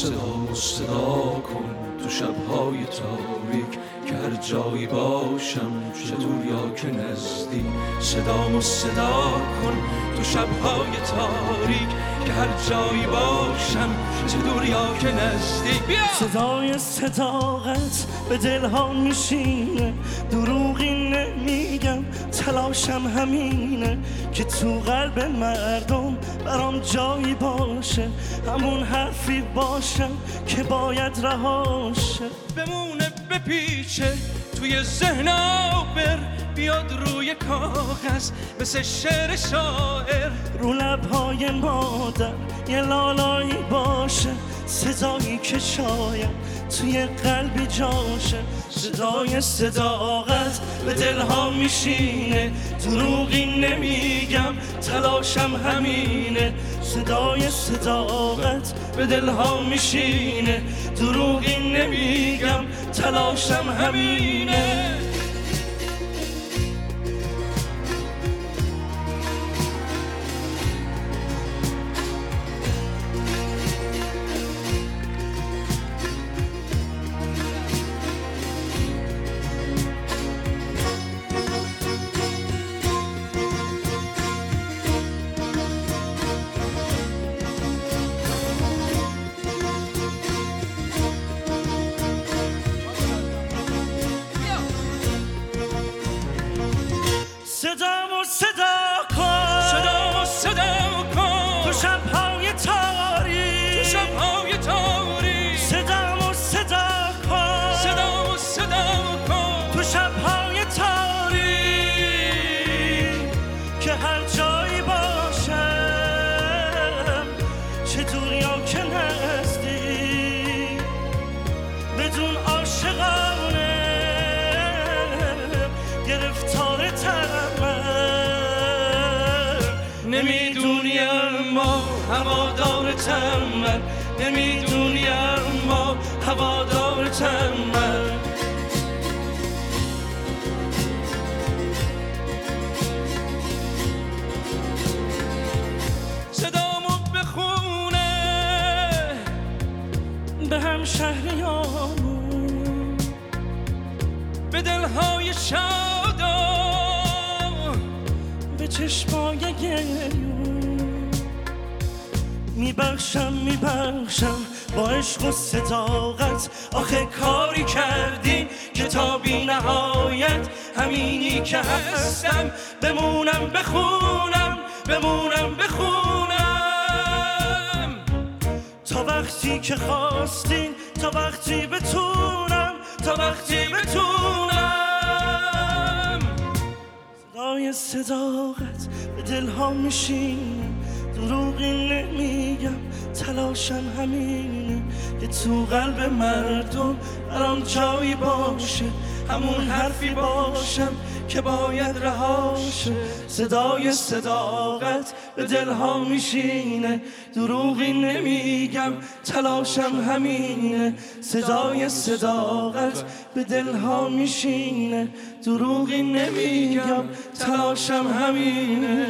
صدا صدا کن تو شبهای تاریک که هر جایی باشم چه دور یا که نزدیک. صدا صدا کن تو شبهای تاریک که هر جایی باشم چه دور یا که نزدیک. بیا صدای صداقت به دلها میشینه نمیگم تلاشم همینه که تو قلب مردم برام جایی باشه. همون حرفی باشم که باید رهاشه. بمونه بپیچه توی ذهن بر بیاد روی کاغذ مثل شعر شاعر. رو لبهای مادر یه لالایی باشه. صدایی که شاید توی قلبی جاشه صدای صداقت به دلها میشینه. دروغی نمیگم تلاشم همینه. صدای صداقت به دلها میشینه. دروغی نمیگم تلاشم همینه. صدامو صدا کن. صدا صدا کن. تو شبهای تاریک تو شبهای تاریک صدامو صدا کن. صدا صدا کن. تو شبهای تاریک که هر جایی باشم چه دور یا که نمی‌دونی اما هوادارتم من. نمی‌دونی اما هوادارتم من. صدامو بخونه. به هم شهریامون به دلهای به چشمای گریون. میبخشم میبخشم با عشق و صداقت. آخه کاری کردیم که تا بی نهایت همینی که هستم. بمونم بخونم بمونم بخونم. تا وقتی که خواستین تا وقتی بتونم تا وقتی بتونم. صداقت به دلها میشینه دروغی نمیگم تلاشم همینه. که تو قلب مردم برام جایی باشه همون حرفی باشم که باید رهاشه. صدای صداقت به دلها میشینه. دروغی نمیگم تلاشم همینه. صدای صداقت به دلها میشینه. دروغی نمیگم تلاشم همینه.